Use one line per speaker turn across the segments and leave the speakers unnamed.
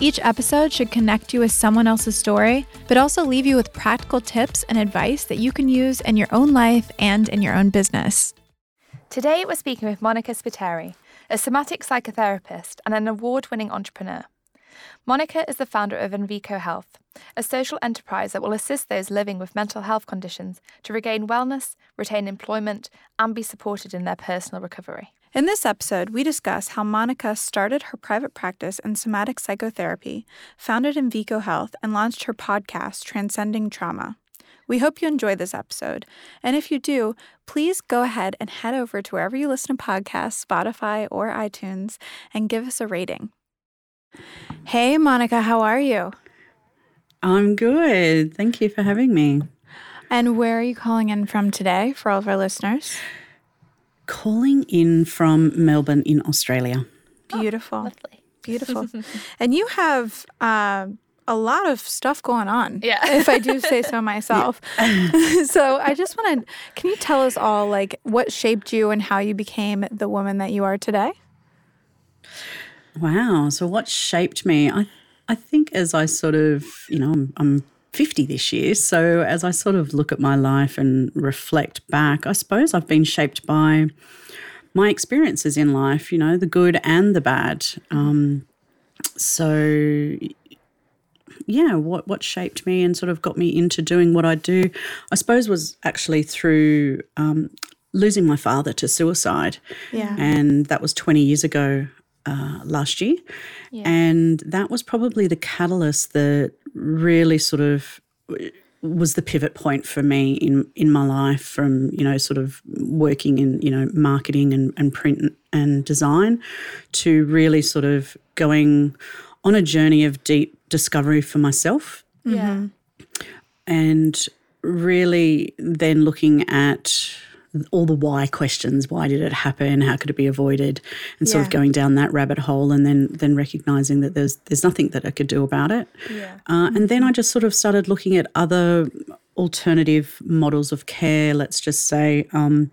Each episode should connect you with someone else's story, but also leave you with practical tips and advice that you can use in your own life and in your own business.
Today, we're speaking with Monica Spiteri, a somatic psychotherapist and an award winning entrepreneur. Monica is the founder of Enveco Health, a social enterprise that will assist those living with mental health conditions to regain wellness, retain employment, and be supported in their personal recovery.
In this episode, we discuss how Monica started her private practice in somatic psychotherapy, founded Enveco Health, and launched her podcast, Transcending Trauma. We hope you enjoy this episode. And if you do, please go ahead and head over to wherever you listen to podcasts, Spotify or iTunes, and give us a rating. Hey, Monica, how are you?
I'm good. Thank you for having me.
And where are you calling in from today for all of our listeners?
Calling in from Melbourne in Australia.
Beautiful.
Oh, lovely.
Beautiful. and you have uh, a lot of stuff going on.
Yeah.
if I do say so myself. so I just want to, can you tell us all like what shaped you and how you became the woman that you are today?
Wow. So what shaped me? I, I think as I sort of, you know, I'm, I'm 50 this year. So as I sort of look at my life and reflect back, I suppose I've been shaped by my experiences in life, you know, the good and the bad. Um, so yeah, what what shaped me and sort of got me into doing what I do, I suppose, was actually through um, losing my father to suicide.
Yeah,
and that was twenty years ago uh, last year, yeah. and that was probably the catalyst that really sort of was the pivot point for me in in my life from you know sort of working in you know marketing and, and print and design to really sort of going on a journey of deep discovery for myself.
Yeah.
And really then looking at all the why questions. Why did it happen? How could it be avoided? And sort of going down that rabbit hole and then then recognizing that there's there's nothing that i could do about it.
Yeah.
Uh, and then i just sort of started looking at other alternative models of care let's just say um,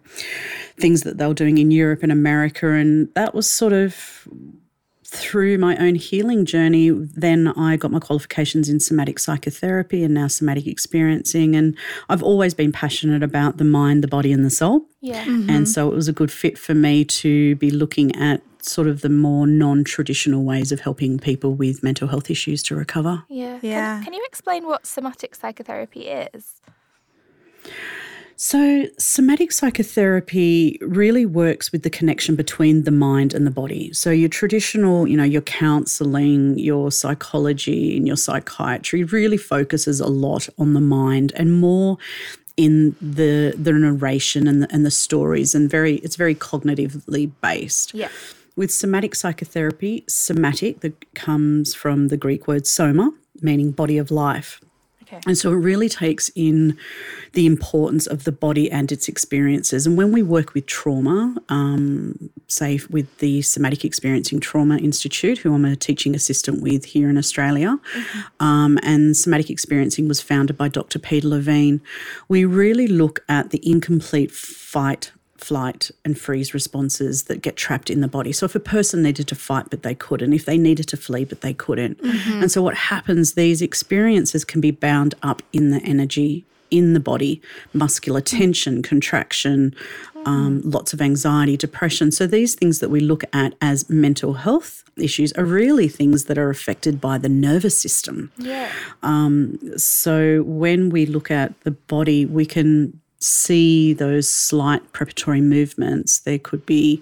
things that they were doing in europe and america. And that was sort of through my own healing journey, then I got my qualifications in somatic psychotherapy and now somatic experiencing. And I've always been passionate about the mind, the body, and the soul.
Yeah.
Mm-hmm. And so it was a good fit for me to be looking at sort of the more non traditional ways of helping people with mental health issues to recover.
Yeah.
Yeah.
Can, can you explain what somatic psychotherapy is?
So, somatic psychotherapy really works with the connection between the mind and the body. So, your traditional, you know, your counseling, your psychology, and your psychiatry really focuses a lot on the mind and more in the the narration and the, and the stories and very it's very cognitively based.
Yeah.
With somatic psychotherapy, somatic that comes from the Greek word soma, meaning body of life.
Okay.
And so it really takes in the importance of the body and its experiences. And when we work with trauma, um, say with the Somatic Experiencing Trauma Institute, who I'm a teaching assistant with here in Australia, mm-hmm. um, and Somatic Experiencing was founded by Dr. Peter Levine, we really look at the incomplete fight flight and freeze responses that get trapped in the body. So if a person needed to fight but they couldn't, if they needed to flee but they couldn't. Mm-hmm. And so what happens, these experiences can be bound up in the energy in the body muscular tension, contraction, um, lots of anxiety, depression. So, these things that we look at as mental health issues are really things that are affected by the nervous system.
Yeah.
Um, so, when we look at the body, we can see those slight preparatory movements. There could be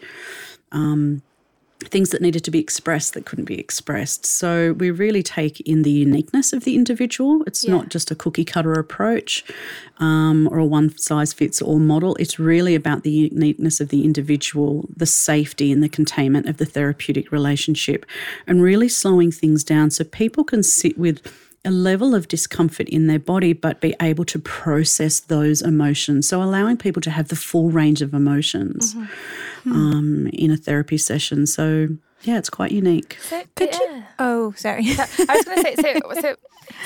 um, things that needed to be expressed that couldn't be expressed. So we really take in the uniqueness of the individual. It's
Yeah.
not just a cookie cutter approach um, or a one size fits all model. It's really about the uniqueness of the individual, the safety and the containment of the therapeutic relationship, and really slowing things down so people can sit with a level of discomfort in their body, but be able to process those emotions. So, allowing people to have the full range of emotions um, in a therapy session. So, yeah, it's quite unique.
So,
Could
yeah.
you? Oh, sorry.
I was going to say, so, so,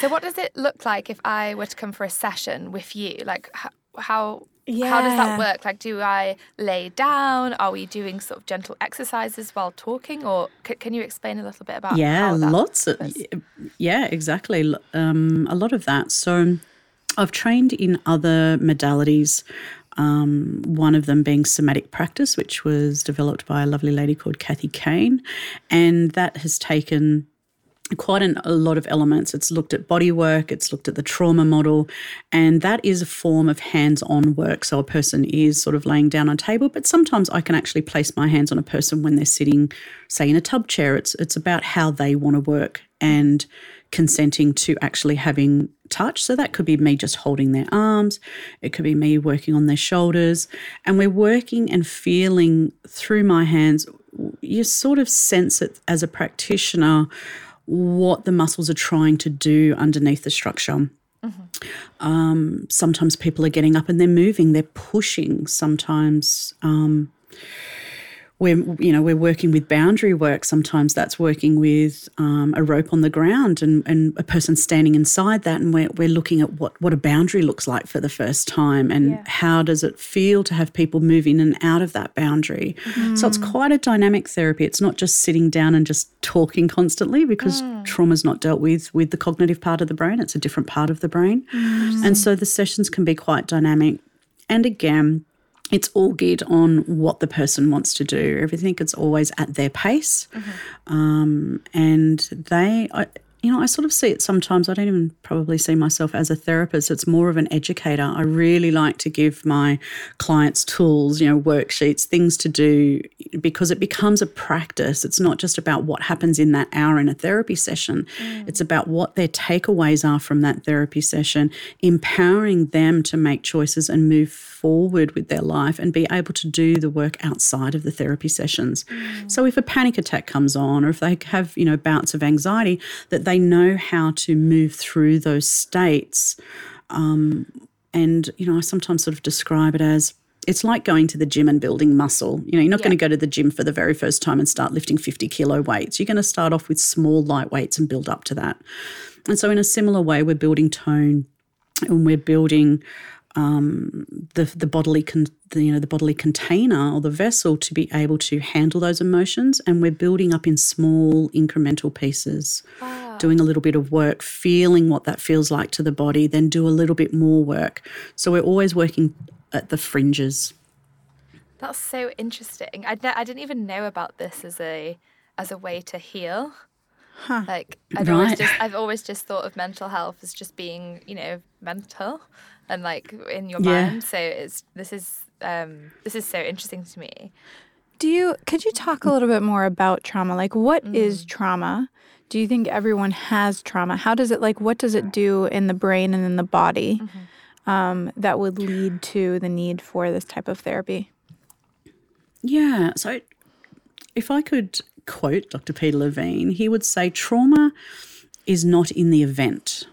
so, what does it look like if I were to come for a session with you? Like, how, how, how does that work? Like, do I lay down? Are we doing sort of gentle exercises while talking, or c- can you explain a little bit about?
yeah,
how that
lots of,
was?
yeah, exactly. Um, a lot of that. So, I've trained in other modalities. Um, one of them being somatic practice, which was developed by a lovely lady called Kathy Kain, and that has taken quite an, a lot of elements. It's looked at body work, it's looked at the trauma model, and that is a form of hands on work. So a person is sort of laying down on a table, but sometimes I can actually place my hands on a person when they're sitting, say, in a tub chair. It's, it's about how they want to work and consenting to actually having touch. So that could be me just holding their arms, it could be me working on their shoulders, and we're working and feeling through my hands. You sort of sense it as a practitioner what the muscles are trying to do underneath the structure. Um, sometimes people are getting up and they're moving, they're pushing. Sometimes um, we're you know we're working with boundary work. Sometimes that's working with um, a rope on the ground and, and a person standing inside that, and we're we're looking at what what a boundary looks like for the first time, and
Yeah.
how does it feel to have people move in and out of that boundary. Mm-hmm. So it's quite a dynamic therapy. It's not just sitting down and just talking constantly because mm. trauma's not dealt with with the cognitive part of the brain. It's a different part of the brain, mm. and so the sessions can be quite dynamic. And again, it's all geared on what the person wants to do. Everything it's always at their pace, um, and they, I, you know, I sort of see it sometimes. I don't even probably see myself as a therapist. It's more of an educator. I really like to give my clients tools, you know, worksheets, things to do, because it becomes a practice. It's not just about what happens in that hour in a therapy session. Mm. It's about what their takeaways are from that therapy session, empowering them to make choices and move forward with their life and be able to do the work outside of the therapy sessions. Mm. So if a panic attack comes on or if they have, you know, bouts of anxiety, that they know how to move through those states. Um, and, you know, I sometimes sort of describe it as it's like going to the gym and building muscle. You know, you're not
Yeah.
going to go to the gym for the very first time and start lifting 50 kilo weights. You're going to start off with small, light weights and build up to that. And so, in a similar way, we're building tone and we're building um, the the bodily con- the, you know the bodily container or the vessel to be able to handle those emotions, and we're building up in small incremental pieces. Doing a little bit of work, feeling what that feels like to the body, then do a little bit more work. So we're always working at the fringes.
That's so interesting. I, I didn't even know about this as a as a way to heal. Like I'd always
Right.
just I've always just thought of mental health as just being you know mental and like in your
Yeah.
mind. So it's this is um, this is so interesting to me.
Do you could you talk a little bit more about trauma? Like what is trauma? Do you think everyone has trauma? How does it like what does it do in the brain and in the body um, that would lead to the need for this type of therapy?
Yeah. So if I could quote Dr. Peter Levine, he would say trauma is not in the event.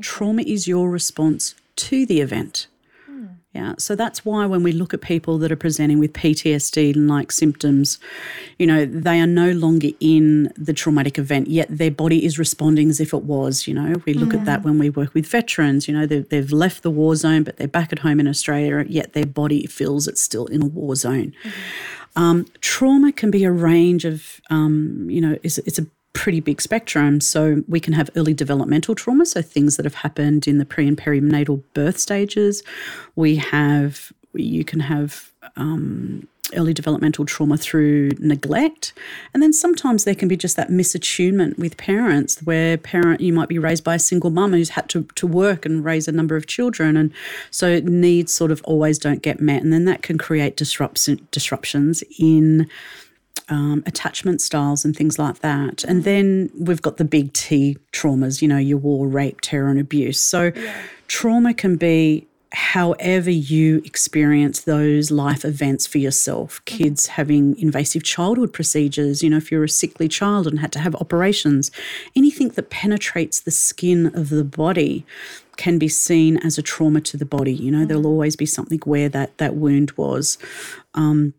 Trauma is your response to the event. Yeah, so that's why when we look at people that are presenting with PTSD and like symptoms, you know, they are no longer in the traumatic event, yet their body is responding as if it was. You know, we look at that when we work with veterans, you know, they've, they've left the war zone, but they're back at home in Australia, yet their body feels it's still in a war zone. Um, trauma can be a range of, um, you know, it's, it's a pretty big spectrum. So we can have early developmental trauma, so things that have happened in the pre and perinatal birth stages. We have, you can have um, early developmental trauma through neglect. And then sometimes there can be just that misattunement with parents where parent you might be raised by a single mum who's had to, to work and raise a number of children. And so needs sort of always don't get met. And then that can create disruption, disruptions in um, attachment styles and things like that. And then we've got the big T traumas, you know, your war, rape, terror, and abuse. So yeah. trauma can be however you experience those life events for yourself. Mm-hmm. Kids having invasive childhood procedures, you know, if you're a sickly child and had to have operations, anything that penetrates the skin of the body can be seen as a trauma to the body. You know, mm-hmm. there'll always be something where that that wound was. Um,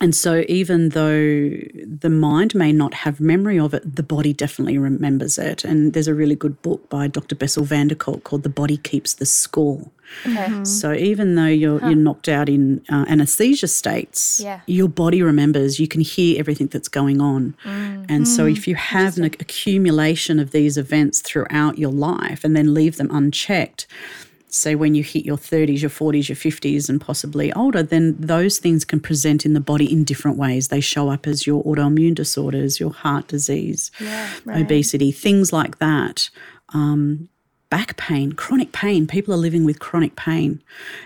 and so, even though the mind may not have memory of it, the body definitely remembers it. And there's a really good book by Dr. Bessel van der Kolk called The Body Keeps the Score. Okay. Mm-hmm. So, even though you're, huh. you're knocked out in uh, anesthesia states, yeah. your body remembers. You can hear everything that's going on. Mm. And mm. so, if you have an accumulation of these events throughout your life and then leave them unchecked, say when you hit your 30s, your 40s, your 50s, and possibly older, then those things can present in the body in different ways. They show up as your autoimmune disorders, your heart disease, yeah, right. obesity, things like that. Um, back pain, chronic pain. People are living with chronic pain.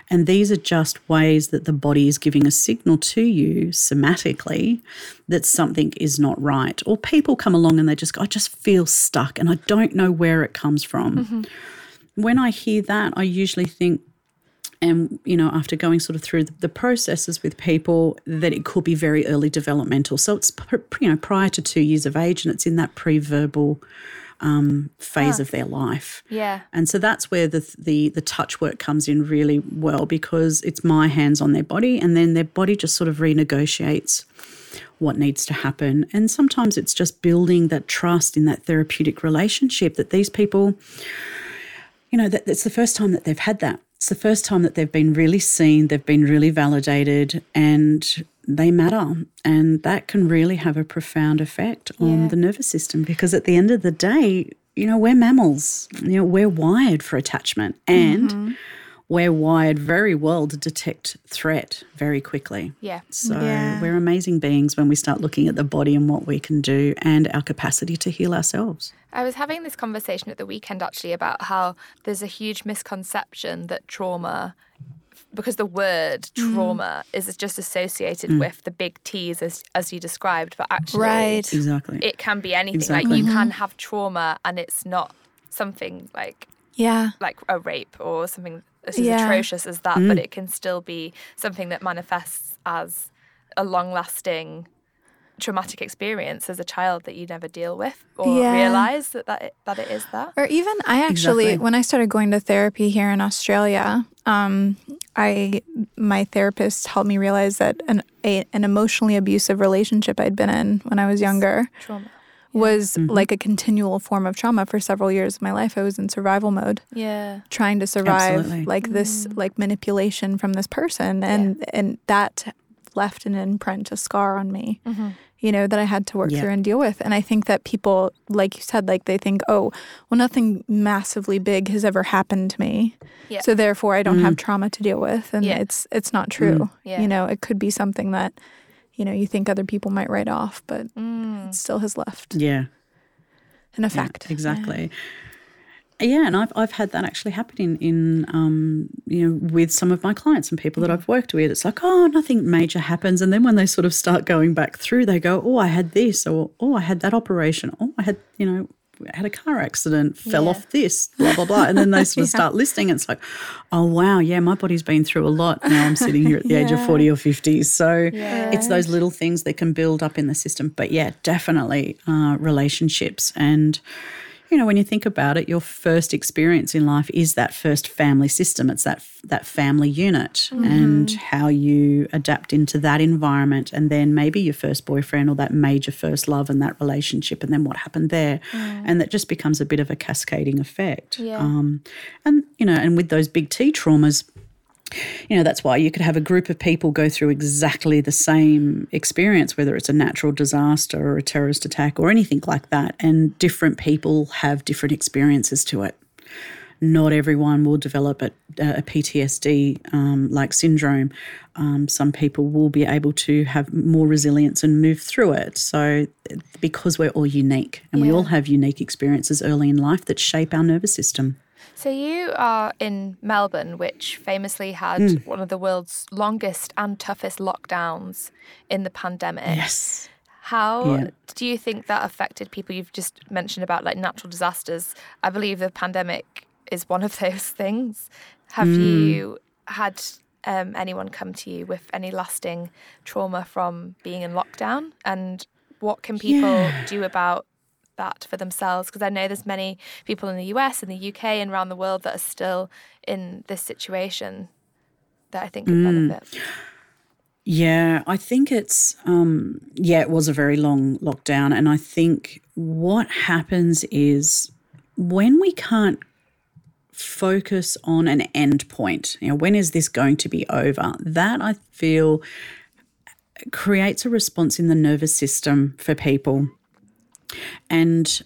And these are just ways that the body is giving a signal to you somatically that something is not right. Or people come along and they just go, I just feel stuck and I don't know where it comes from. Mm-hmm when I hear that, I usually think, and you know, after going sort of through the processes with people, that it could be very early developmental. So it's you know prior to two years of age, and it's in that pre-verbal um, phase of their life.
Yeah.
And so that's where the, the the touch work comes in really well because it's my hands on their body, and then their body just sort of renegotiates what needs to happen. And sometimes it's just building that trust in that therapeutic relationship that these people you know, that, it's the first time that they've had that. It's the first time that they've been really seen, they've been really validated, and they matter. And that can really have a profound effect on yeah. the nervous system because at the end of the day, you know, we're mammals, you know, we're wired for attachment. And mm-hmm we're wired very well to detect threat very quickly.
Yeah.
So
yeah.
we're amazing beings when we start looking at the body and what we can do and our capacity to heal ourselves.
I was having this conversation at the weekend actually about how there's a huge misconception that trauma because the word mm. trauma mm. is just associated mm. with the big T's as, as you described, but actually
right.
exactly.
it can be anything. Exactly. Like you mm-hmm. can have trauma and it's not something like
yeah
like a rape or something as yeah. atrocious as that, mm. but it can still be something that manifests as a long lasting traumatic experience as a child that you never deal with or yeah. realize that that it, that it is that.
Or even I actually exactly. when I started going to therapy here in Australia, um, I my therapist helped me realize that an a, an emotionally abusive relationship I'd been in when I was younger.
Trauma
was mm-hmm. like a continual form of trauma for several years of my life. I was in survival mode.
Yeah.
Trying to survive Absolutely. like this mm. like manipulation from this person and yeah. and that left an imprint, a scar on me. Mm-hmm. You know, that I had to work yeah. through and deal with. And I think that people, like you said, like they think, oh, well, nothing massively big has ever happened to me. Yeah. So therefore I don't mm-hmm. have trauma to deal with. And it's it's not true. Mm. You know, it could be something that you know, you think other people might write off, but mm. it still has left.
Yeah.
An effect.
Yeah, exactly. Yeah. yeah. and I've, I've had that actually happen in, in um, you know, with some of my clients and people mm. that I've worked with. It's like, oh, nothing major happens. And then when they sort of start going back through, they go, oh, I had this, or oh, I had that operation. Oh, I had, you know, had a car accident, fell yeah. off this, blah, blah, blah. And then they sort of yeah. start listing. It's like, oh, wow, yeah, my body's been through a lot. Now I'm sitting here at the yeah. age of 40 or 50. So it's those little things that can build up in the system. But yeah, definitely uh, relationships and you know, when you think about it, your first experience in life is that first family system. It's that that family unit mm-hmm. and how you adapt into that environment, and then maybe your first boyfriend or that major first love and that relationship, and then what happened there, mm. and that just becomes a bit of a cascading effect.
Yeah. Um,
and you know, and with those big T traumas you know, that's why you could have a group of people go through exactly the same experience, whether it's a natural disaster or a terrorist attack or anything like that. And different people have different experiences to it. Not everyone will develop a, a PTSD um, like syndrome. Um, some people will be able to have more resilience and move through it. So, because we're all unique and yeah. we all have unique experiences early in life that shape our nervous system.
So you are in Melbourne, which famously had mm. one of the world's longest and toughest lockdowns in the pandemic.
Yes.
How
Yeah.
do you think that affected people? You've just mentioned about like natural disasters. I believe the pandemic is one of those things. Have you had um, anyone come to you with any lasting trauma from being in lockdown? And what can people
Yeah.
do about that for themselves? Because I know there's many people in the US and the UK and around the world that are still in this situation that I think could benefit.
Yeah, I think it's um yeah, it was a very long lockdown and I think what happens is when we can't focus on an end point, you know, when is this going to be over? That I feel creates a response in the nervous system for people. And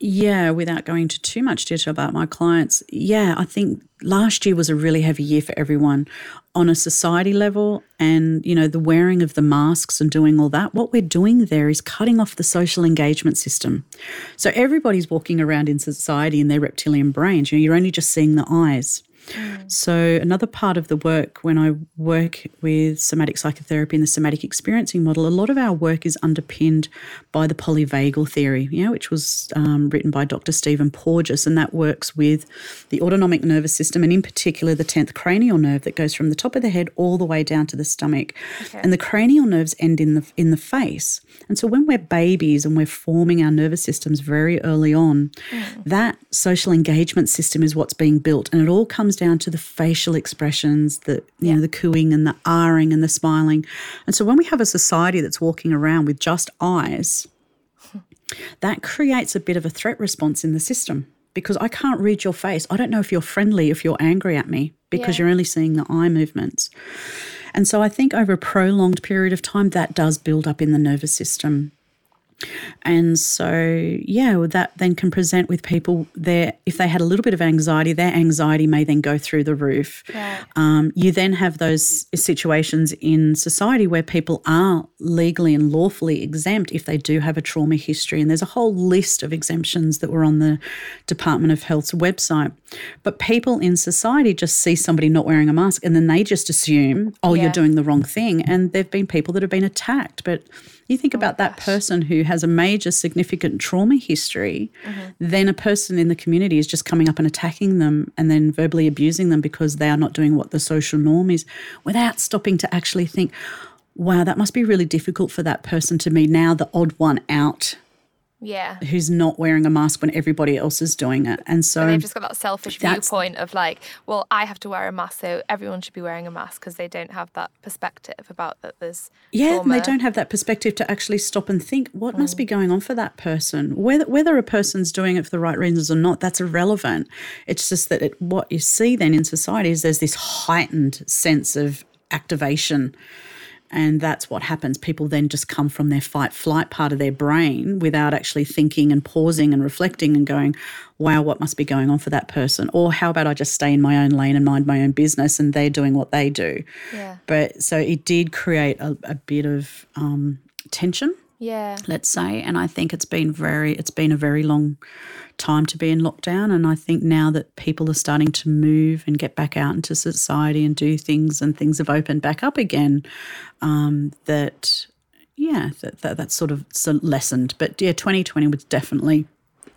yeah, without going into too much detail about my clients, yeah, I think last year was a really heavy year for everyone on a society level. And, you know, the wearing of the masks and doing all that, what we're doing there is cutting off the social engagement system. So everybody's walking around in society in their reptilian brains. You know, you're only just seeing the eyes. So, another part of the work when I work with somatic psychotherapy and the somatic experiencing model, a lot of our work is underpinned by the polyvagal theory, you know, which was um, written by Dr. Stephen Porges, and that works with the autonomic nervous system and, in particular, the 10th cranial nerve that goes from the top of the head all the way down to the stomach. And the cranial nerves end in the in the face. And so, when we're babies and we're forming our nervous systems very early on, that social engagement system is what's being built, and it all comes down to the facial expressions, the you know the cooing and the ahring and the smiling. And so when we have a society that's walking around with just eyes, that creates a bit of a threat response in the system because I can't read your face. I don't know if you're friendly, if you're angry at me because
Yeah.
you're only seeing the eye movements. And so I think over a prolonged period of time that does build up in the nervous system. And so, yeah, well, that then can present with people there. If they had a little bit of anxiety, their anxiety may then go through the roof.
Right.
Um, you then have those situations in society where people are legally and lawfully exempt if they do have a trauma history. And there's a whole list of exemptions that were on the Department of Health's website. But people in society just see somebody not wearing a mask and then they just assume, oh,
Yeah.
you're doing the wrong thing. And there have been people that have been attacked. But you think oh about that person who has a major significant trauma history, mm-hmm. then a person in the community is just coming up and attacking them and then verbally abusing them because they are not doing what the social norm is without stopping to actually think, wow, that must be really difficult for that person to be now the odd one out
Yeah.
who's not wearing a mask when everybody else is doing it. And so
And they've just got that selfish viewpoint of like, well, I have to wear a mask, so everyone should be wearing a mask because they don't have that perspective about that there's
Yeah, and they don't have that perspective to actually stop and think what must be mm. going on for that person. Whether whether a person's doing it for the right reasons or not, that's irrelevant. It's just that it, what you see then in society is there's this heightened sense of activation. And that's what happens. People then just come from their fight flight part of their brain without actually thinking and pausing and reflecting and going, wow, what must be going on for that person? Or how about I just stay in my own lane and mind my own business and they're doing what they do?
Yeah.
But so it did create a, a bit of um, tension,
Yeah.
let's say, and I think it's been very, it's been a very long time to be in lockdown, and I think now that people are starting to move and get back out into society and do things, and things have opened back up again, um, that yeah, that, that that's sort of sort of lessened. But yeah, 2020 was definitely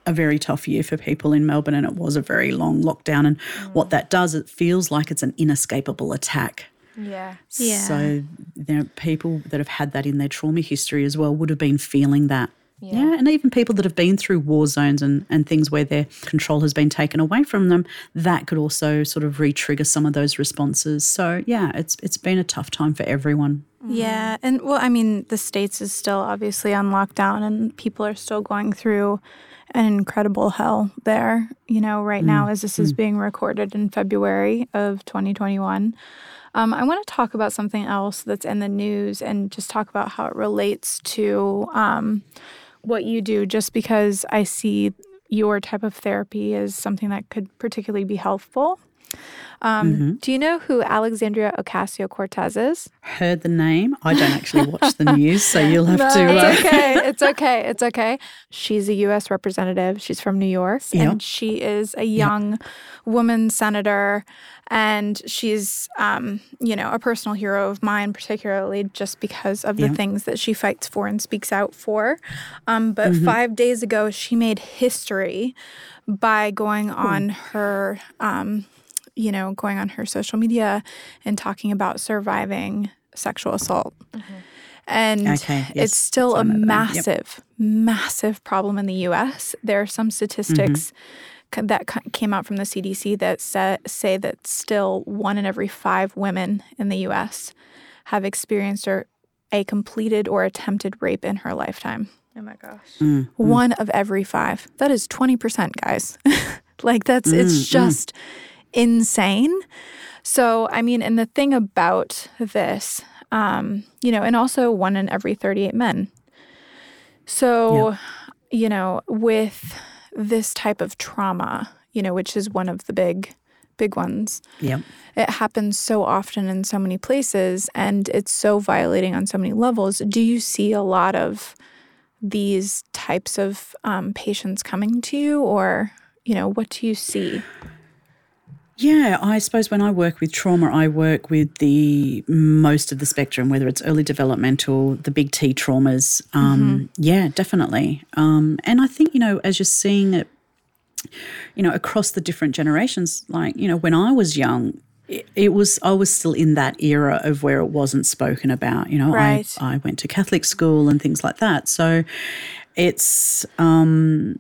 a very tough year for people in Melbourne, and it was a very long lockdown. And what that does, it feels like it's an inescapable attack.
Yeah.
Yeah.
So there are people that have had that in their trauma history as well would have been feeling that.
Yeah.
Yeah. and even people that have been through war zones and, and things where their control has been taken away from them, that could also sort of re-trigger some of those responses. So yeah, it's it's been a tough time for everyone. Mm-hmm.
Yeah. And well, I mean, the States is still obviously on lockdown and people are still going through an incredible hell there, you know, right now mm. as this is mm. being recorded in February of 2021. Um, I want to talk about something else that's in the news and just talk about how it relates to um, what you do, just because I see your type of therapy as something that could particularly be helpful. Um, mm-hmm. Do you know who Alexandria Ocasio Cortez is?
Heard the name. I don't actually watch the news, so you'll have
no,
to.
Uh... It's okay. It's okay. It's okay. She's a U.S. representative. She's from New York, yep. and she is a young yep. woman senator. And she's, um, you know, a personal hero of mine, particularly just because of the yep. things that she fights for and speaks out for. Um, but mm-hmm. five days ago, she made history by going on her um, you know, going on her social media and talking about surviving sexual assault. Mm-hmm. And okay, yes. it's still a massive, yep. massive problem in the US. There are some statistics mm-hmm. that came out from the CDC that say, say that still one in every five women in the US have experienced or a completed or attempted rape in her lifetime.
Oh my gosh.
Mm-hmm. One of every five. That is 20%, guys. like that's, it's mm, mm. just insane. So, I mean, and the thing about this, um, you know, and also one in every 38 men. So, yeah. you know, with this type of trauma, you know, which is one of the big, big ones.
Yep.
It happens so often in so many places and it's so violating on so many levels. Do you see a lot of these types of um, patients coming to you or, you know, what do you see?
Yeah, I suppose when I work with trauma, I work with the most of the spectrum, whether it's early developmental, the big T traumas. Um, mm-hmm. Yeah, definitely. Um, and I think, you know, as you're seeing it, you know, across the different generations, like, you know, when I was young, it, it was I was still in that era of where it wasn't spoken about. You know,
right.
I, I went to Catholic school and things like that. So it's um,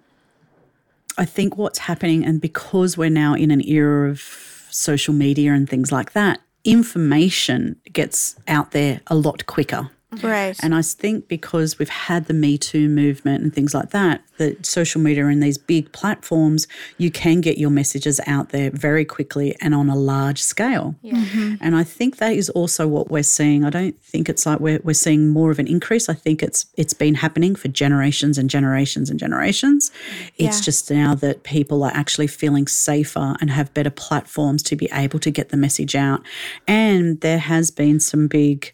I think what's happening, and because we're now in an era of social media and things like that, information gets out there a lot quicker.
Right.
And I think because we've had the Me Too movement and things like that, that social media and these big platforms, you can get your messages out there very quickly and on a large scale.
Yeah. Mm-hmm.
And I think that is also what we're seeing. I don't think it's like we're, we're seeing more of an increase. I think it's it's been happening for generations and generations and generations. Yeah. It's just now that people are actually feeling safer and have better platforms to be able to get the message out. And there has been some big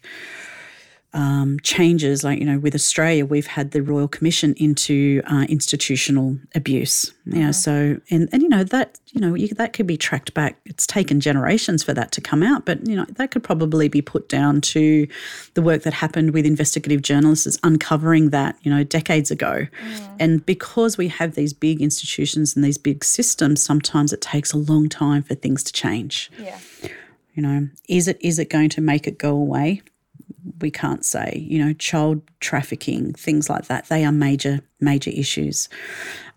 um, changes, like, you know, with Australia, we've had the Royal Commission into uh, institutional abuse. You know, so, and, and, you know, that, you know, you, that could be tracked back. It's taken generations for that to come out, but, you know, that could probably be put down to the work that happened with investigative journalists uncovering that, you know, decades ago. Mm. And because we have these big institutions and these big systems, sometimes it takes a long time for things to change.
Yeah.
You know, is it is it going to make it go away? We can't say. You know, child trafficking, things like that, they are major, major issues.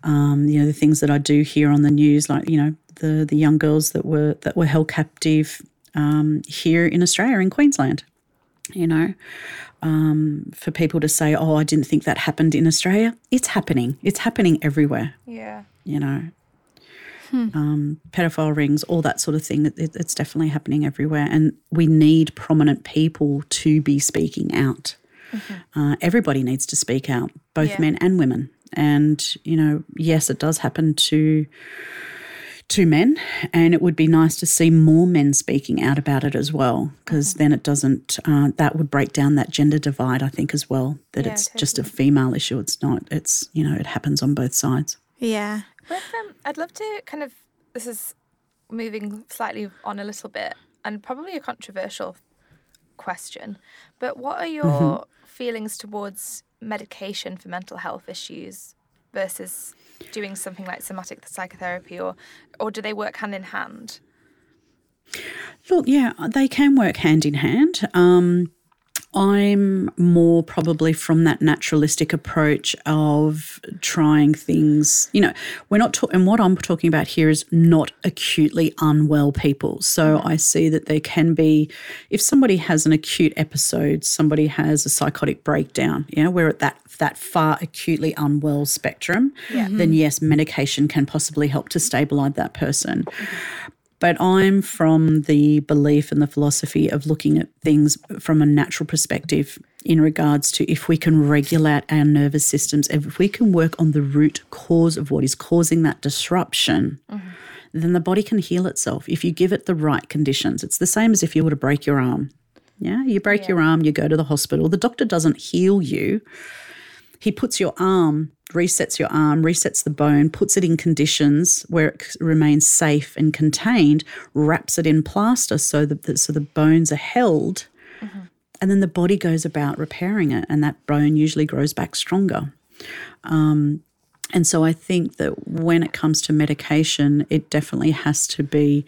Um, you know, the things that I do hear on the news, like you know, the the young girls that were that were held captive um, here in Australia, in Queensland. You know, um, for people to say, "Oh, I didn't think that happened in Australia," it's happening. It's happening everywhere.
Yeah.
You know, hmm. um, pedophile rings, all that sort of thing. It, it's definitely happening everywhere. And we need prominent people to be speaking out. Mm-hmm. Uh, everybody needs to speak out, both yeah. men and women. And, you know, yes, it does happen to to men and it would be nice to see more men speaking out about it as well because mm-hmm. then it doesn't uh, that would break down that gender divide i think as well that yeah, it's totally. just a female issue it's not it's you know it happens on both sides
yeah
um, I'd love to kind of this is moving slightly on a little bit and probably a controversial question, but what are your mm-hmm. feelings towards medication for mental health issues versus doing something like somatic psychotherapy or or do they work hand in hand?
Look, yeah, they can work hand in hand. Um, I'm more probably from that naturalistic approach of trying things. You know, we're not talking, and what I'm talking about here is not acutely unwell people. So mm-hmm. I see that there can be, if somebody has an acute episode, somebody has a psychotic breakdown, you know, we're at that that far acutely unwell spectrum,
yeah.
then yes, medication can possibly help to stabilize that person. Mm-hmm. But I'm from the belief and the philosophy of looking at things from a natural perspective in regards to if we can regulate our nervous systems, if we can work on the root cause of what is causing that disruption, mm-hmm. then the body can heal itself if you give it the right conditions. It's the same as if you were to break your arm. Yeah, you break yeah. your arm, you go to the hospital. The doctor doesn't heal you. He puts your arm, resets your arm, resets the bone, puts it in conditions where it remains safe and contained, wraps it in plaster so that the, so the bones are held, mm-hmm. and then the body goes about repairing it, and that bone usually grows back stronger. Um, and so I think that when it comes to medication, it definitely has to be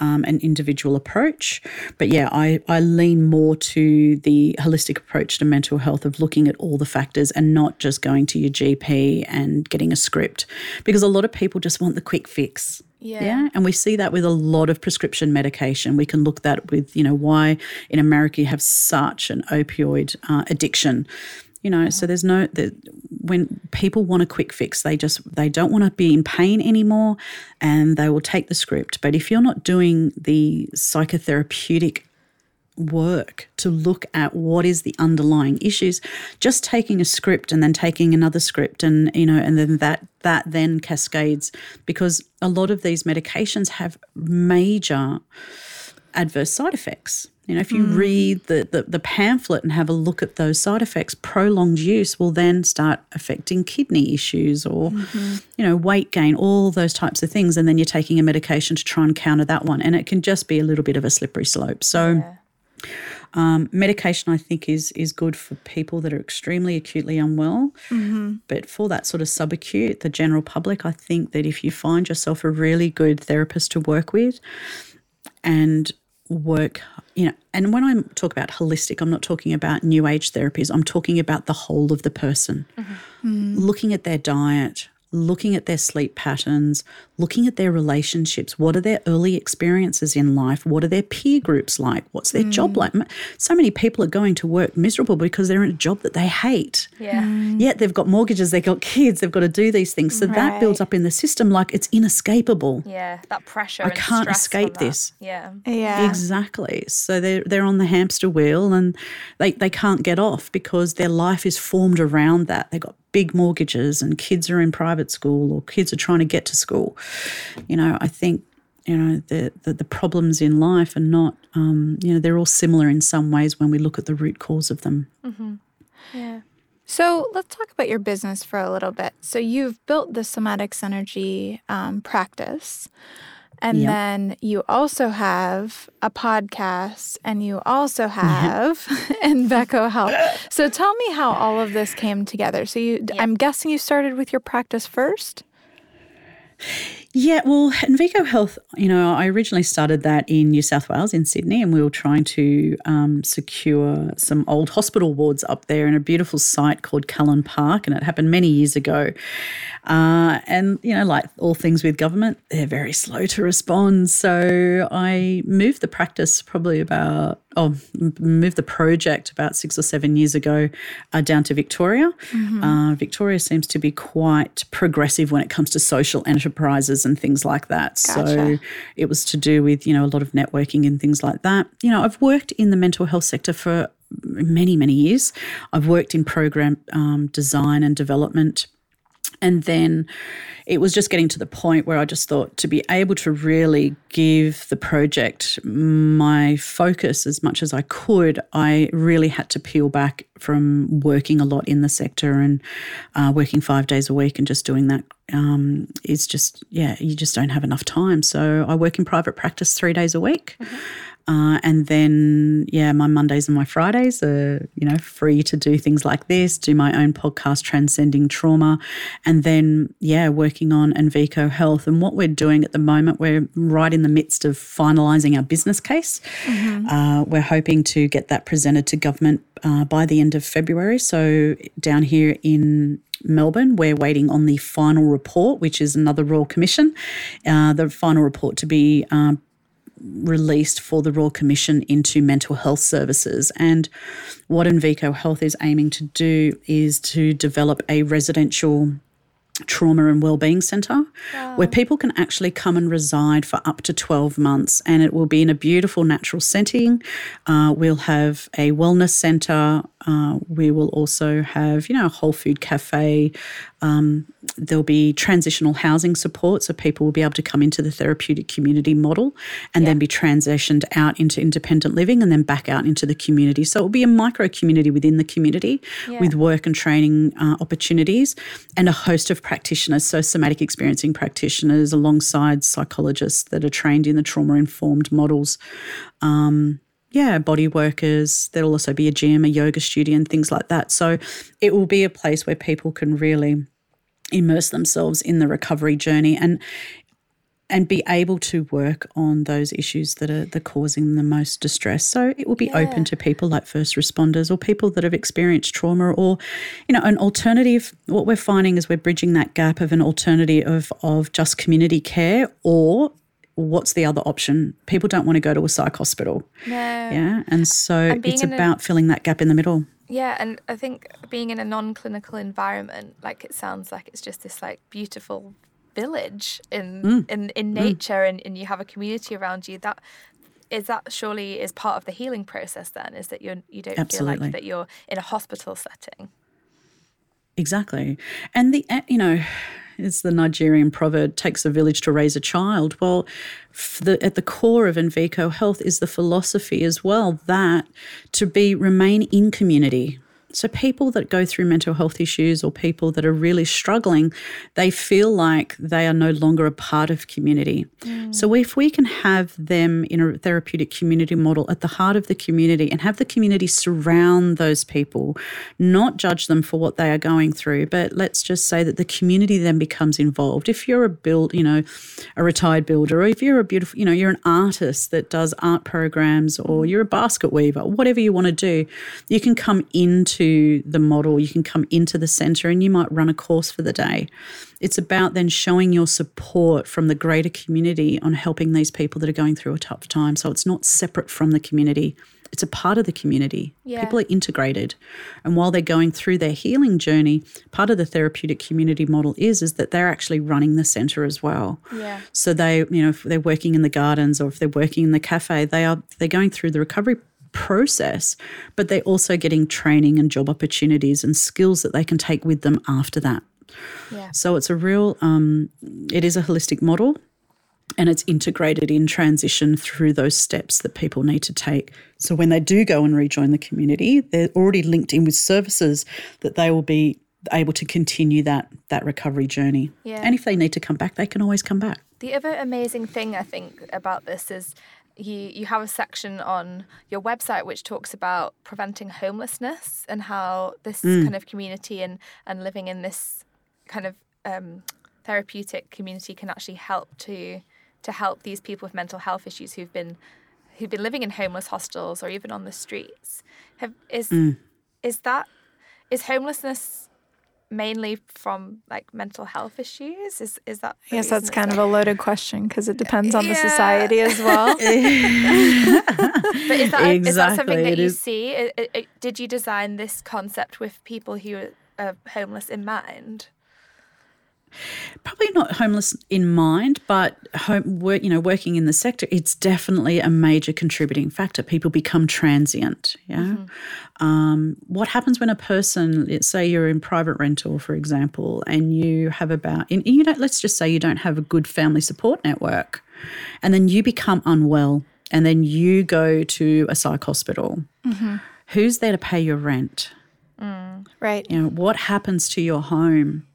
um, an individual approach. But yeah, I, I lean more to the holistic approach to mental health of looking at all the factors and not just going to your GP and getting a script because a lot of people just want the quick fix.
Yeah.
yeah. And we see that with a lot of prescription medication. We can look that with, you know, why in America you have such an opioid uh, addiction you know so there's no the, when people want a quick fix they just they don't want to be in pain anymore and they will take the script. But if you're not doing the psychotherapeutic work to look at what is the underlying issues just taking a script and then taking another script and you know and then that that then cascades because a lot of these medications have major adverse side effects you know, if you mm. read the, the, the, pamphlet and have a look at those side effects, prolonged use will then start affecting kidney issues or, mm-hmm. you know, weight gain, all those types of things. And then you're taking a medication to try and counter that one. And it can just be a little bit of a slippery slope. So, yeah. Um, medication, I think, is is good for people that are extremely acutely unwell. Mm-hmm. But for that sort of subacute, the general public, I think that if you find yourself a really good therapist to work with, and work, you know, and when I talk about holistic, I'm not talking about new age therapies. I'm talking about the whole of the person, mm-hmm. looking at their diet, looking at their sleep patterns, looking at their relationships. What are their early experiences in life? What are their peer groups like? What's their mm. job like? So many people are going to work miserable because they're in a job that they hate.
Yeah. Mm.
Yet they've got mortgages, they've got kids, they've got to do these things. So right. that builds up in the system like it's inescapable.
Yeah, that pressure.
I can't escape this.
Yeah.
Yeah.
Exactly. So they're they're on the hamster wheel and they, they can't get off because their life is formed around that. They've got big mortgages and kids are in private school or kids are trying to get to school. You know, I think you know the, the, the problems in life are not um, you know they're all similar in some ways when we look at the root cause of them.
Mm-hmm. Yeah.
So let's talk about your business for a little bit. So you've built the somatic synergy um, practice. And yep. then you also have a podcast and you also have Enveco Health. So tell me how all of this came together. So you yep. I'm guessing you started with your practice first?
Yeah, well, Enveco Health, you know, I originally started that in New South Wales, in Sydney, and we were trying to um, secure some old hospital wards up there in a beautiful site called Callan Park, and it happened many years ago. Uh, and, you know, like all things with government, they're very slow to respond. So I moved the practice probably about, oh, moved the project about six or seven years ago uh, down to Victoria. Mm-hmm. Uh, Victoria seems to be quite progressive when it comes to social enterprises and things like that. Gotcha. So it was to do with, you know, a lot of networking and things like that. You know, I've worked in the mental health sector for many, many years. I've worked in program um, design and development and then it was just getting to the point where I just thought to be able to really give the project my focus as much as I could, I really had to peel back from working a lot in the sector and uh, working five days a week and just doing that um, just, yeah, you just don't have enough time. So I work in private practice three days a week. Mm-hmm. Uh, and then, yeah, my Mondays and my Fridays are, you know, free to do things like this, do my own podcast, Transcending Trauma. And then, yeah, working on Enveco Health. And what we're doing at the moment, we're right in the midst of finalising our business case. Mm-hmm. Uh, we're hoping to get that presented to government uh, by the end of February. So, down here in Melbourne. We're waiting on the final report, which is another Royal Commission, uh, the final report to be um, released for the Royal Commission into mental health services. And what Enveco Health is aiming to do is to develop a residential trauma and wellbeing centre wow. where people can actually come and reside for up to 12 months and it will be in a beautiful natural setting uh, we'll have a wellness centre Uh, we will also have, you know, a whole food cafe. Um, there'll be transitional housing support, so people will be able to come into the therapeutic community model and yeah. then be transitioned out into independent living and then back out into the community. So it will be a micro community within the community yeah. with work and training uh, opportunities and a host of practitioners, so somatic experiencing practitioners alongside psychologists that are trained in the trauma informed models. Um, yeah, body workers. There'll also be a gym, a yoga studio, and things like that. So it will be a place where people can really immerse themselves in the recovery journey and and be able to work on those issues that are the causing the most distress. So it will be yeah. open to people like first responders or people that have experienced trauma or, you know, an alternative. What we're finding is we're bridging that gap of an alternative of, of just community care or what's the other option? People don't want to go to a psych hospital.
No.
Yeah. And so and it's about a, filling that gap in the middle.
Yeah. And I think being in a non clinical environment, like it sounds like it's just this like beautiful village in mm. in, in mm. nature mm. and, and you have a community around you. That is that surely is part of the healing process then, is that you're you don't Absolutely. feel like that you're in a hospital setting.
Exactly. And the you know is the Nigerian proverb, takes a village to raise a child. Well, the, at the core of Enveco Health is the philosophy as well that to be remain in community, so, people that go through mental health issues or people that are really struggling, they feel like they are no longer a part of community. Mm. So, if we can have them in a therapeutic community model at the heart of the community and have the community surround those people, not judge them for what they are going through, but let's just say that the community then becomes involved. If you're a build, you know, a retired builder, or if you're a beautiful, you know, you're an artist that does art programs, or you're a basket weaver, whatever you want to do, you can come into into the model, you can come into the center and you might run a course for the day. It's about then showing your support from the greater community on helping these people that are going through a tough time. So it's not separate from the community. It's a part of the community. Yeah. People are integrated. And while they're going through their healing journey, part of the therapeutic community model is is that they're actually running the center as well.
Yeah.
So they, you know, if they're working in the gardens or if they're working in the cafe, they are they're going through the recovery process, but they're also getting training and job opportunities and skills that they can take with them after that.
Yeah.
So it's a real, um, it is a holistic model and it's integrated in transition through those steps that people need to take. So when they do go and rejoin the community, they're already linked in with services that they will be able to continue that that recovery journey.
Yeah.
And if they need to come back, they can always come back.
The other amazing thing I think about this is you you have a section on your website which talks about preventing homelessness and how this mm. kind of community and and living in this kind of um, therapeutic community can actually help to to help these people with mental health issues who've been who've been living in homeless hostels or even on the streets. Have is mm. is that is homelessness mainly from like mental health issues? Is is that?
Yes, that's kind of a loaded question because it depends on yeah. the society as well. but
is that, exactly. is that something that it you is. see? It, it, did you design this concept with people who are homeless in mind?
Probably not homeless in mind, but home work, you know, working in the sector, it's definitely a major contributing factor. People become transient. Yeah. Mm-hmm. Um, what happens when a person, let's say you're in private rental, for example, and you have about, and you don't, let's just say you don't have a good family support network, and then you become unwell, and then you go to a psych hospital. Mm-hmm. Who's there to pay your rent?
Mm,
right.
You know, what happens to your home?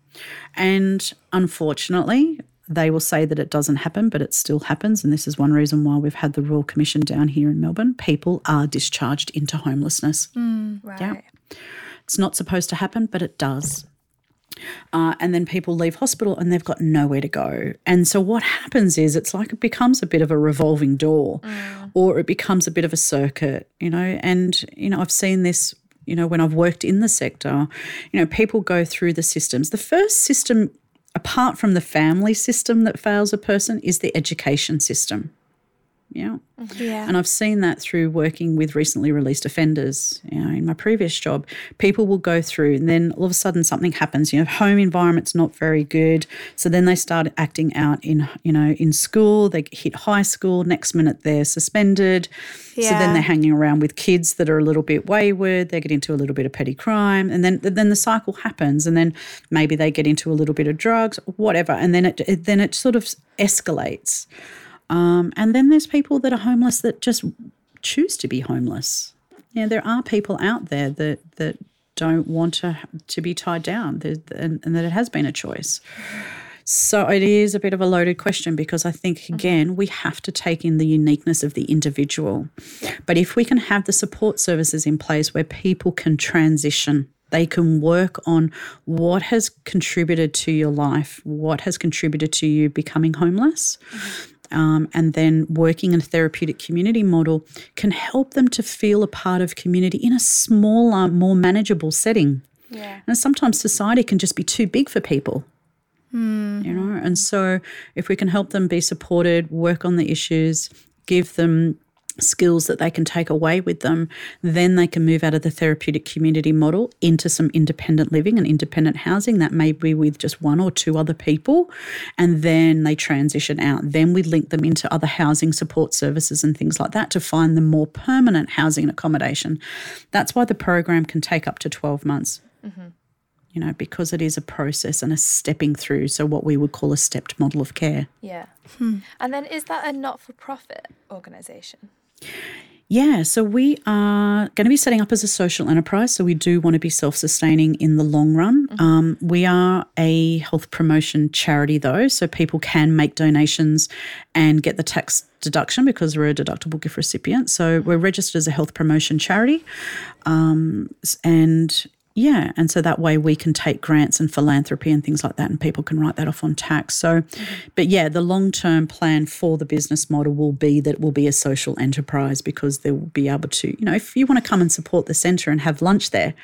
And unfortunately, they will say that it doesn't happen, but it still happens. And this is one reason why we've had the Royal Commission down here in Melbourne. People are discharged into homelessness.
Mm, right. Yeah.
It's not supposed to happen, but it does. Uh, and then people leave hospital and they've got nowhere to go. And so what happens is it's like it becomes a bit of a revolving door mm. or it becomes a bit of a circuit, you know. And, you know, I've seen this you know, when I've worked in the sector, you know, people go through the systems. The first system, apart from the family system that fails a person, is the education system. Yeah.
Yeah.
And I've seen that through working with recently released offenders. You know, in my previous job, people will go through and then all of a sudden something happens. You know, home environment's not very good. So then they start acting out in, you know, in school, they hit high school, next minute they're suspended. Yeah. So then they're hanging around with kids that are a little bit wayward, they get into a little bit of petty crime, and then then the cycle happens and then maybe they get into a little bit of drugs, whatever, and then it, it then it sort of escalates. Um, and then there's people that are homeless that just choose to be homeless. Yeah, there are people out there that that don't want to to be tied down, and, and that it has been a choice. So it is a bit of a loaded question because I think again we have to take in the uniqueness of the individual. But if we can have the support services in place where people can transition, they can work on what has contributed to your life, what has contributed to you becoming homeless, um, and then working in a therapeutic community model can help them to feel a part of community in a smaller, more manageable setting.
Yeah.
And sometimes society can just be too big for people. You know, and so if we can help them be supported, work on the issues, give them skills that they can take away with them, then they can move out of the therapeutic community model into some independent living and independent housing that may be with just one or two other people. And then they transition out. Then we link them into other housing support services and things like that to find them more permanent housing and accommodation. That's why the program can take up to 12 months mm-hmm. you know, because it is a process and a stepping through. So, what we would call a stepped model of care.
Yeah. Hmm. And then is that a not for profit organisation?
Yeah, so we are going to be setting up as a social enterprise. So, we do want to be self sustaining in the long run. Um, we are a health promotion charity, though, so people can make donations and get the tax deduction because we're a deductible gift recipient. So, we're registered as a health promotion charity. Um, and yeah, and so that way we can take grants and philanthropy and things like that, and people can write that off on tax. So, but yeah, the long term plan for the business model will be that it will be a social enterprise because they will be able to, you know, if you want to come and support the centre and have lunch there,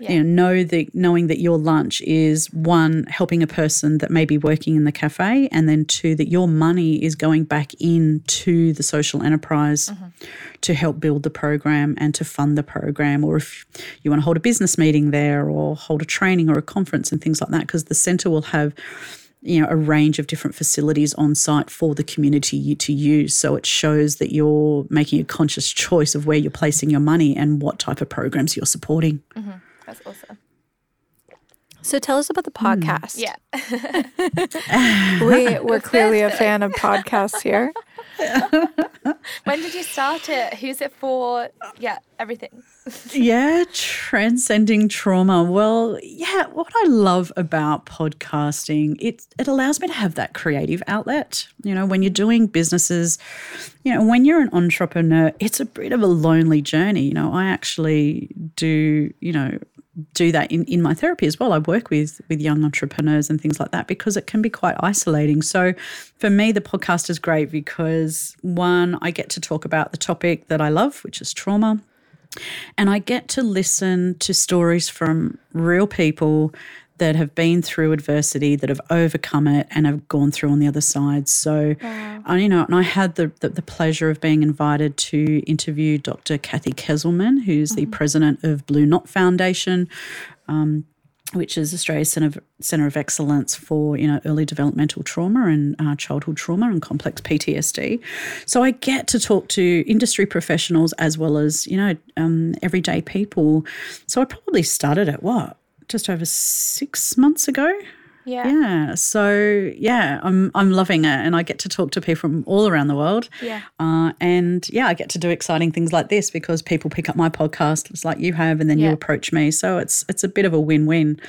you know, know that knowing that your lunch is one helping a person that may be working in the cafe, and then two that your money is going back into the social enterprise mm-hmm. to help build the program and to fund the program, or if you want to hold a business meeting there, or hold a training or a conference and things like that, because the centre will have you know a range of different facilities on site for the community to use. So it shows that you're making a conscious choice of where you're placing your money and what type of programs you're supporting mm-hmm.
That's awesome.
So tell us about the hmm. podcast.
Yeah.
We, we're clearly a fan of podcasts here.
when did you start it? Who's it for? Yeah, everything.
yeah, transcending trauma. Well, yeah, what I love about podcasting, it it allows me to have that creative outlet. You know, when you're doing businesses, you know, when you're an entrepreneur, it's a bit of a lonely journey. You know, I actually do, you know, do that in, in my therapy as well. I work with with young entrepreneurs and things like that because it can be quite isolating. So for me, the podcast is great because one, I get to talk about the topic that I love, which is trauma. And I get to listen to stories from real people that have been through adversity, that have overcome it, and have gone through on the other side. So, I, you know, and I had the, the the pleasure of being invited to interview Dr. Cathy Kezelman, who's the president of Blue Knot Foundation. Um, which is Australia's Centre of, Centre of Excellence for you know early developmental trauma and uh, childhood trauma and complex PTSD. So I get to talk to industry professionals as well as you know um, everyday people. So I probably started at what just over six months ago.
Yeah.
Yeah. So yeah, I'm I'm loving it, and I get to talk to people from all around the world.
Yeah.
Uh, and yeah, I get to do exciting things like this because people pick up my podcast, just like you have, and then you approach me. So it's it's a bit of a win win.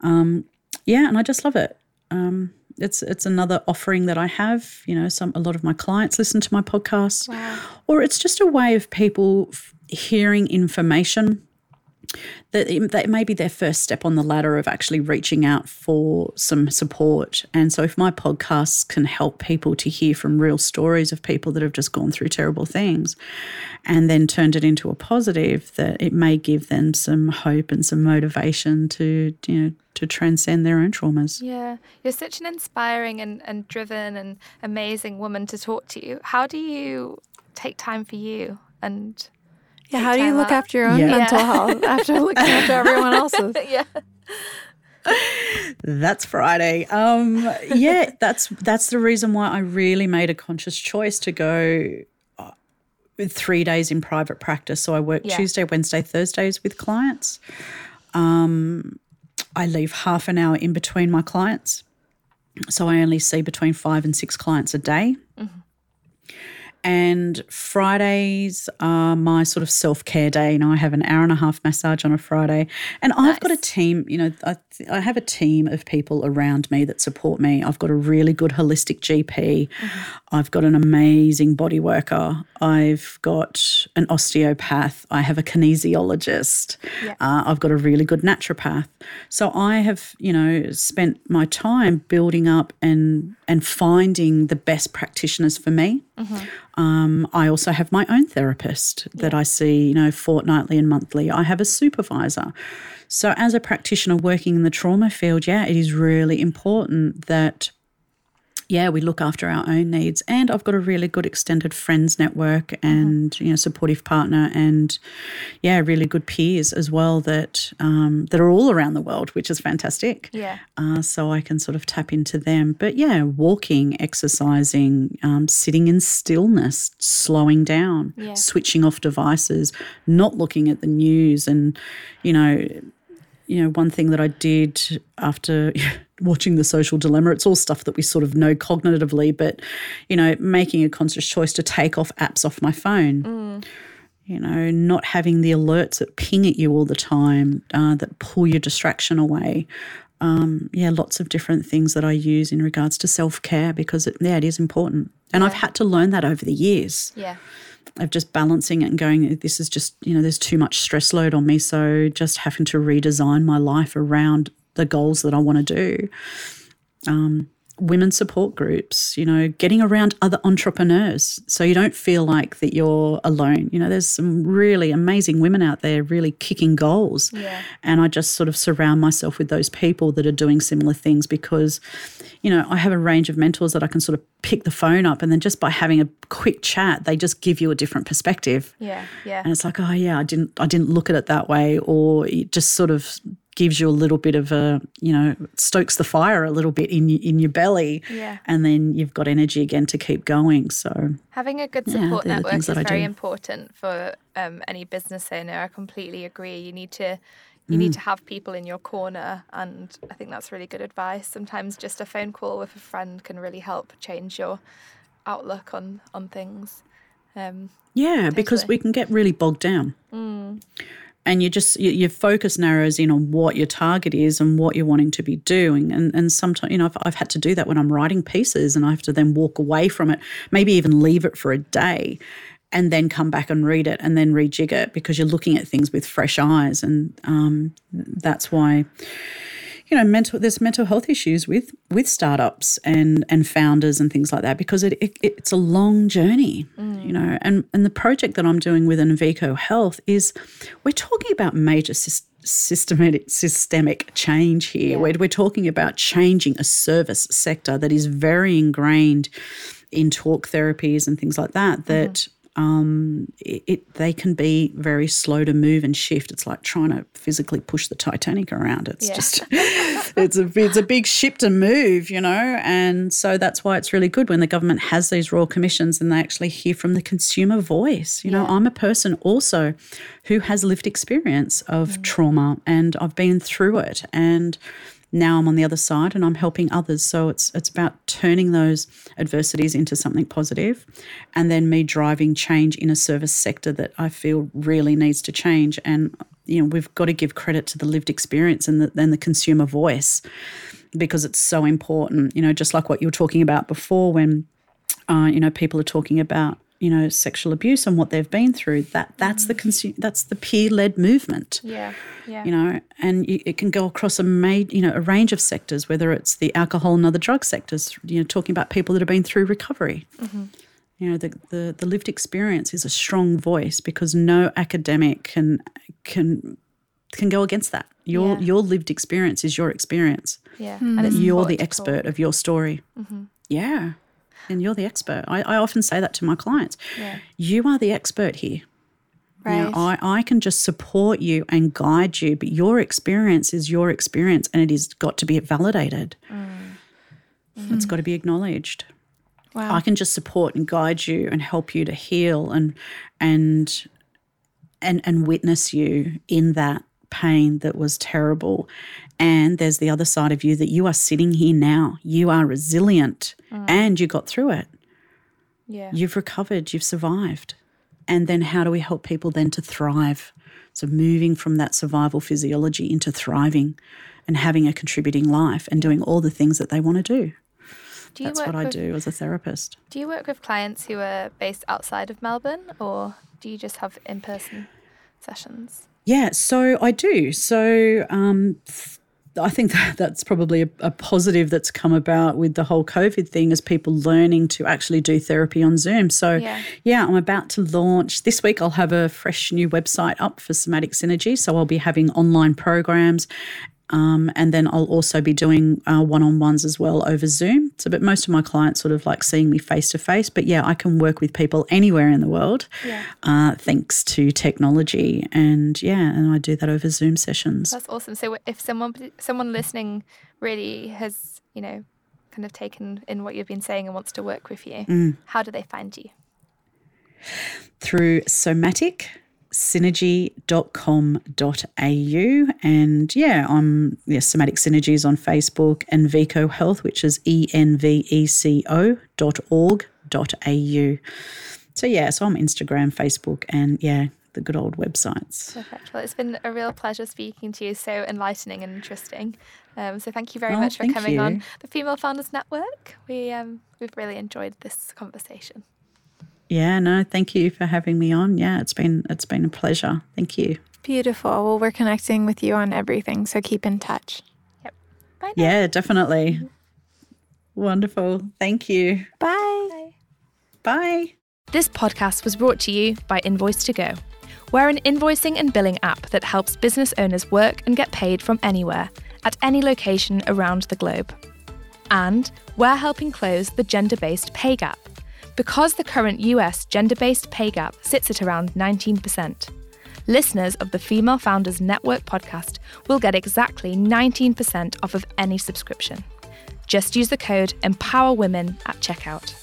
Um, yeah, and I just love it. Um, it's it's another offering that I have. You know, some a lot of my clients listen to my podcast, wow. or it's just a way of people f- hearing information that it, that may be their first step on the ladder of actually reaching out for some support. And so, if my podcasts can help people to hear from real stories of people that have just gone through terrible things and then turned it into a positive, that it may give them some hope and some motivation to, you know, to transcend their own traumas.
Yeah. You're such an inspiring and, and driven and amazing woman to talk to. How do you take time for you and
Yeah, how do you look
out.
after your own
Yeah.
mental
Yeah.
health after looking after everyone else's?
yeah.
That's Friday. Um, yeah, that's that's the reason why I really made a conscious choice to go uh, with three days in private practice. So I work
Yeah.
Tuesday, Wednesday, Thursdays with clients. Um, I leave half an hour in between my clients, so I only see between five and six clients a day. And Fridays are my sort of self care day. You know, I have an hour and a half massage on a Friday. And I've got a team, you know, I, I have a team of people around me that support me. I've got a really good holistic GP. I've got an amazing body worker. I've got an osteopath. I have a kinesiologist. Uh, I've got a really good naturopath. So I have, you know, spent my time building up and and finding the best practitioners for me. Um, I also have my own therapist that I see, you know, fortnightly and monthly. I have a supervisor. So, as a practitioner working in the trauma field, yeah, it is really important that, yeah, we look after our own needs. And I've got a really good extended friends network and, you know, supportive partner and, yeah, really good peers as well that um, that are all around the world, which is fantastic
Yeah.
uh, so I can sort of tap into them. But yeah, walking, exercising, um, sitting in stillness, slowing down,
Yeah.
switching off devices, not looking at the news, and you know, you know, one thing that I did after watching the social dilemma, it's all stuff that we sort of know cognitively, but you know, making a conscious choice to take off apps off my phone you know, not having the alerts that ping at you all the time, uh, that pull your distraction away. Um, yeah, lots of different things that I use in regards to self care because it, yeah, it is important. And I've had to learn that over the years
Yeah.
of just balancing it and going, this is just, you know, there's too much stress load on me. So just having to redesign my life around the goals that I want to do. Um, women support groups, you know, getting around other entrepreneurs so you don't feel like that you're alone. You know, there's some really amazing women out there really kicking goals.
Yeah.
And I just sort of surround myself with those people that are doing similar things because, you know, I have a range of mentors that I can sort of pick the phone up and then just by having a quick chat, they just give you a different perspective.
Yeah. Yeah.
And it's like, oh yeah, I didn't I didn't look at it that way, or it just sort of gives you a little bit of a, you know, stokes the fire a little bit in your, in your belly,
Yeah.
and then you've got energy again to keep going. So
Having a good support
they're
network is very important for um, any business owner. I completely agree. You need to you need to have people in your corner, and I think that's really good advice. Sometimes just a phone call with a friend can really help change your outlook on on things. Um,
yeah, because we can get really bogged down. And you just your, your focus narrows in on what your target is and what you're wanting to be doing, and and sometimes you know I've, I've had to do that when I'm writing pieces, and I have to then walk away from it, maybe even leave it for a day, and then come back and read it and then rejig it because you're looking at things with fresh eyes, and um, that's why you know mental there's mental health issues with with startups and and founders and things like that because it, it it's a long journey mm. you know and and the project that I'm doing with Enveco Health is we're talking about major sys- systematic systemic change here. We're, we're talking about changing a service sector that is very ingrained in talk therapies and things like that that mm-hmm. Um, it, it they can be very slow to move and shift. It's like trying to physically push the Titanic around. It's
Yeah.
just it's a it's a big ship to move, you know. And so that's why it's really good when the government has these royal commissions and they actually hear from the consumer voice. You know, I'm a person also who has lived experience of trauma and I've been through it and now I'm on the other side and I'm helping others. So it's it's about turning those adversities into something positive, and then me driving change in a service sector that I feel really needs to change. And you know we've got to give credit to the lived experience and the, the consumer voice because it's so important. You know, just like what you were talking about before, when uh, you know people are talking about you know sexual abuse and what they've been through. That that's the consu- that's the peer led movement
yeah. Yeah.
you know, and you, it can go across a made, you know, a range of sectors, whether it's the alcohol and other drug sectors. You know, talking about people that have been through recovery. You know, the, the the lived experience is a strong voice because no academic can can can go against that. Your
Yeah.
your lived experience is your experience.
yeah. Hmm.
That
it's
you're the expert
talk.
of your story. Yeah. And you're the expert. I, I often say that to my clients.
Yeah.
You are the expert here. You know,
Right.
I, I can just support you and guide you, but your experience is your experience and it has got to be validated. Mm. It's mm. got to be acknowledged.
wow.
I can just support and guide you and help you to heal and and and and witness you in that pain that was terrible. And there's the other side of you that you are sitting here now. You are resilient and you got through it.
Yeah.
You've recovered, you've survived. And then how do we help people then to thrive? So moving from that survival physiology into thriving and having a contributing life and doing all the things that they want to do.
do
That's what I do as a therapist.
Do you work with clients who are based outside of Melbourne, or do you just have in-person sessions?
Yeah, so I do. So um, I think that that's probably a, a positive that's come about with the whole COVID thing is people learning to actually do therapy on Zoom. So
Yeah.
yeah, I'm about to launch this week. I'll have a fresh new website up for Somatic Synergy. So I'll be having online programs. Um, and then I'll also be doing uh, one-on-ones as well over Zoom. So, but most of my clients sort of like seeing me face to face. But yeah, I can work with people anywhere in the world,
Yeah.
uh, thanks to technology. And yeah, and I do that over Zoom sessions.
That's awesome. So if someone someone listening really has, you know, kind of taken in what you've been saying and wants to work with you,
Mm.
how do they find you?
through somaticsynergy.com.au. And yeah, I'm yeah, Somatic Synergies on Facebook Enveco Health, which is E E-N-V-E-C-O dot org dot au. So yeah, so I'm Instagram, Facebook, and yeah, the good old websites.
Perfect. Well, it's been a real pleasure speaking to you. So enlightening and interesting. Um, so thank you very
Oh,
much for coming on the Female Founders Network. We um, we've really enjoyed this conversation.
Yeah, no, thank you for having me on. Yeah, it's been it's been a pleasure. Thank you.
Beautiful. Well, we're connecting with you on everything, so keep in touch. Yep.
Bye. now.
Yeah, definitely. Wonderful. Thank you.
Bye.
Bye.
This podcast was brought to you by Invoice2go. We're an invoicing and billing app that helps business owners work and get paid from anywhere, at any location around the globe. And we're helping close the gender based pay gap. Because the current US gender based pay gap sits at around 19%. Listeners of the Female Founders Network podcast will get exactly 19% off of any subscription. Just use the code EMPOWERWOMEN at checkout.